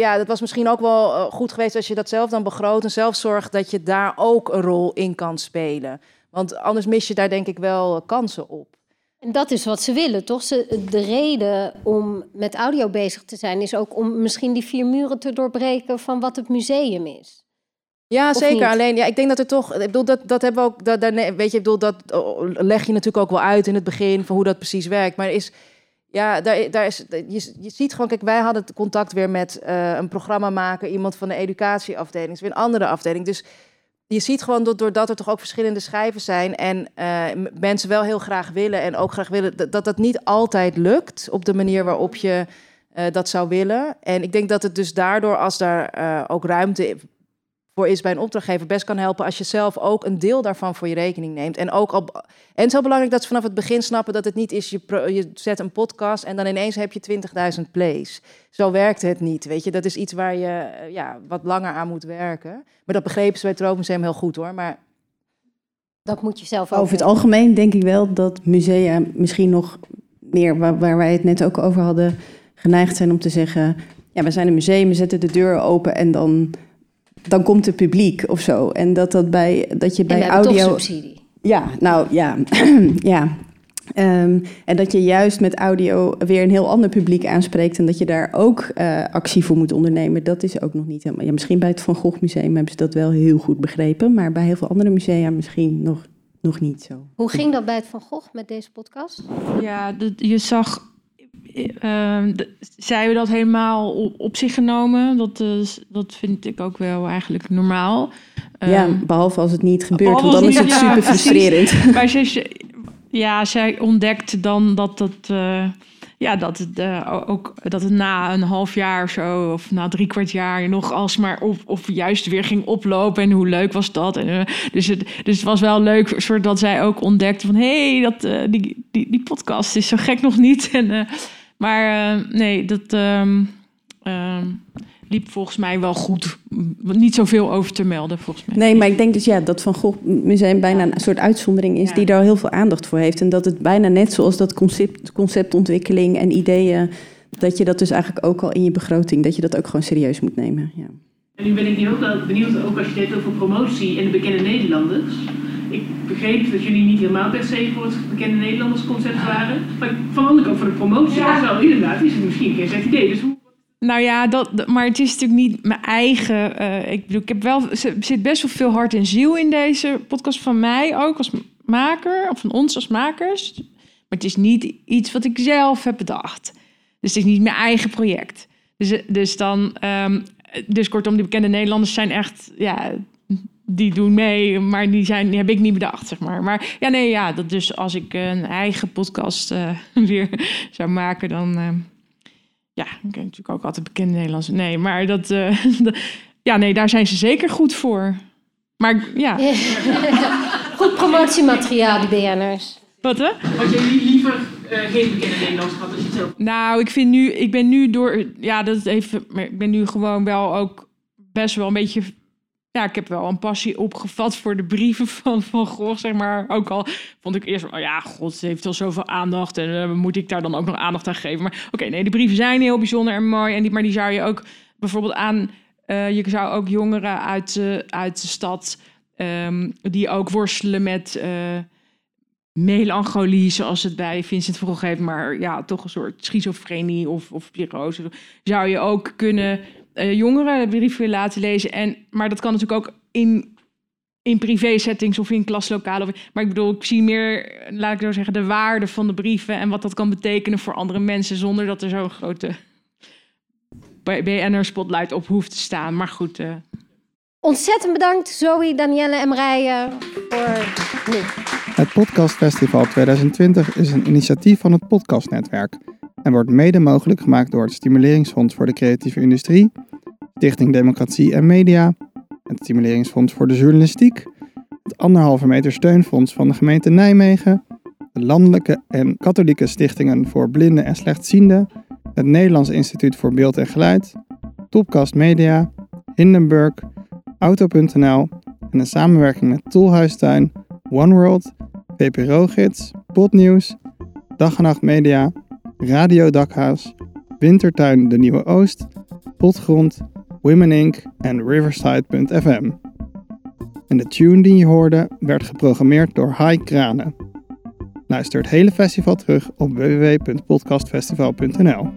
ja, dat was misschien ook wel eh, goed geweest als je dat zelf dan begroot en zelf zorgt dat je daar ook een rol in kan spelen. Want anders mis je daar denk ik wel kansen op. En dat is wat ze willen, toch? Ze, de reden om met audio bezig te zijn is ook om misschien die vier muren te doorbreken van wat het museum is. Ja, zeker. Alleen, ja, ik denk dat er toch. Ik bedoel, dat, dat hebben we ook. Dat, daar, weet je, ik bedoel, dat oh, leg je natuurlijk ook wel uit in het begin van hoe dat precies werkt. Maar is ja, daar, daar is, je, je ziet gewoon, kijk, wij hadden contact weer met uh, een programmamaker, iemand van de educatieafdeling, weer een andere afdeling. Dus je ziet gewoon dat doordat er toch ook verschillende schrijvers zijn en uh, mensen wel heel graag willen en ook graag willen, dat, dat niet altijd lukt op de manier waarop je uh, dat zou willen. En ik denk dat het dus daardoor, als daar ook ruimte voor is bij een opdrachtgever best kan helpen als je zelf ook een deel daarvan voor je rekening neemt. En ook al, en zo belangrijk dat ze vanaf het begin snappen dat het niet is je, je zet een podcast en dan ineens heb je 20.000 plays. Zo werkt het niet, weet je. Dat is iets waar je eh, ja, wat langer aan moet werken. Maar dat begrepen ze bij het Tropenmuseum heel goed hoor. Maar dat moet je zelf ook. Over het algemeen denk ik wel dat musea misschien nog meer, waar, waar wij het net ook over hadden, geneigd zijn om te zeggen: ja, we zijn een museum, we zetten de deur open en dan dan komt het publiek of zo. En dat, dat, bij, dat je bij en audio. Toch subsidie. Ja, nou ja. ja. Um, en dat je juist met audio weer een heel ander publiek aanspreekt. En dat je daar ook uh, actie voor moet ondernemen. Dat is ook nog niet helemaal. Ja, misschien bij het Van Gogh Museum hebben ze dat wel heel goed begrepen. Maar bij heel veel andere musea misschien nog, nog niet zo. Hoe ging dat bij het Van Gogh met deze podcast? Ja, je zag uh, zij hebben dat helemaal op, zich genomen. Dat, is, dat vind ik ook wel eigenlijk normaal. Ja, ehm, behalve als het niet gebeurt, want dan is het super frustrerend. Maar ze, ja, zij ontdekt dan dat dat... Ja, dat, het, eh, ook, dat het na een half jaar of zo, of na drie kwart jaar, nog alsmaar op, of juist weer ging oplopen. En hoe leuk was dat? En, eh, dus, het, dus het was wel leuk, soort dat zij ook ontdekte van hé, hey, dat eh, die, die, die podcast is zo gek nog niet. En, maar nee, dat ehm, ehm, liep volgens mij wel goed. Niet zoveel over te melden, volgens mij. Nee, maar ik denk dus ja, dat Van Gogh Museum bijna een soort uitzondering is... die daar heel veel aandacht voor heeft. En dat het bijna net zoals dat concept, conceptontwikkeling en ideeën... dat je dat dus eigenlijk ook al in je begroting... dat je dat ook gewoon serieus moet nemen. Ja. En nu ben ik nu ook wel benieuwd, ook als je het hebt over promotie en de bekende Nederlanders. Ik begreep dat jullie niet helemaal per se voor het bekende Nederlanders concept waren. Maar van de andere kant voor de promotie, ja. wel inderdaad, is het misschien geen slecht idee. Dus hoe... Nou ja, dat, maar het is natuurlijk niet mijn eigen. eh, ik bedoel, ik heb wel, er zit best wel veel hart en ziel in deze podcast van mij ook als maker, of van ons als makers. Maar het is niet iets wat ik zelf heb bedacht. Dus het is niet mijn eigen project. Dus, dus dan, ehm, dus kortom, die bekende Nederlanders zijn echt, ja, die doen mee, maar die, zijn, die heb ik niet bedacht, zeg maar. Maar ja, nee, ja, dat dus als ik een eigen podcast eh, weer zou maken, dan. eh, ja, ik ken natuurlijk ook altijd bekende Nederlandse. Nee, maar dat. eh, ja, nee, daar zijn ze zeker goed voor. Maar ja. Goed promotiemateriaal, die BN'ers. Wat hè? Had jij liever eh, geen bekende Nederlanders gehad als je het zelf... Nou, ik vind nu, ik ben nu door, ja, dat is even, maar ik ben nu gewoon wel ook best wel een beetje, ja, ik heb wel een passie opgevat voor de brieven van Van Gogh, zeg maar. Ook al vond ik eerst, oh ja, god, ze heeft al zoveel aandacht en eh, moet ik daar dan ook nog aandacht aan geven? Maar oké, nee, de brieven zijn heel bijzonder en mooi, en die, maar die zou je ook bijvoorbeeld aan, eh, je zou ook jongeren uit, de uit de stad, ehm, die ook worstelen met... melancholie, zoals het bij Vincent Gogh heeft, maar ja, toch een soort schizofrenie of, of. Zou je ook kunnen jongeren de brief willen laten lezen. En, maar dat kan natuurlijk ook in, in privé settings of in klaslokalen. Of- Maar ik bedoel, ik zie meer, laat ik zo zeggen, de waarde van de brieven en wat dat kan betekenen voor andere mensen, zonder dat er zo'n grote BNR spotlight op hoeft te staan. Maar goed, eh, Ontzettend bedankt, Zoe, Danielle en Marije, voor nu. Het Podcastfestival 2020 is een initiatief van het Podcastnetwerk en wordt mede mogelijk gemaakt door het Stimuleringsfonds voor de Creatieve Industrie, Stichting Democratie en Media, het Stimuleringsfonds voor de Journalistiek, het anderhalve meter steunfonds van de gemeente Nijmegen, de landelijke en katholieke stichtingen voor blinden en slechtzienden, het Nederlands Instituut voor Beeld en Geluid, Topcast Media, Hindenburg, Auto.nl en een samenwerking met Tolhuistuin, OneWorld, VPRO-gids, Podnieuws, Dag en Nacht Media, Radio Dakhaas, Wintertuin De Nieuwe Oost, Potgrond, Women Inc. en Riverside.fm. En de tune die je hoorde werd geprogrammeerd door Hai Kranen. Luister het hele festival terug op www.podcastfestival.nl.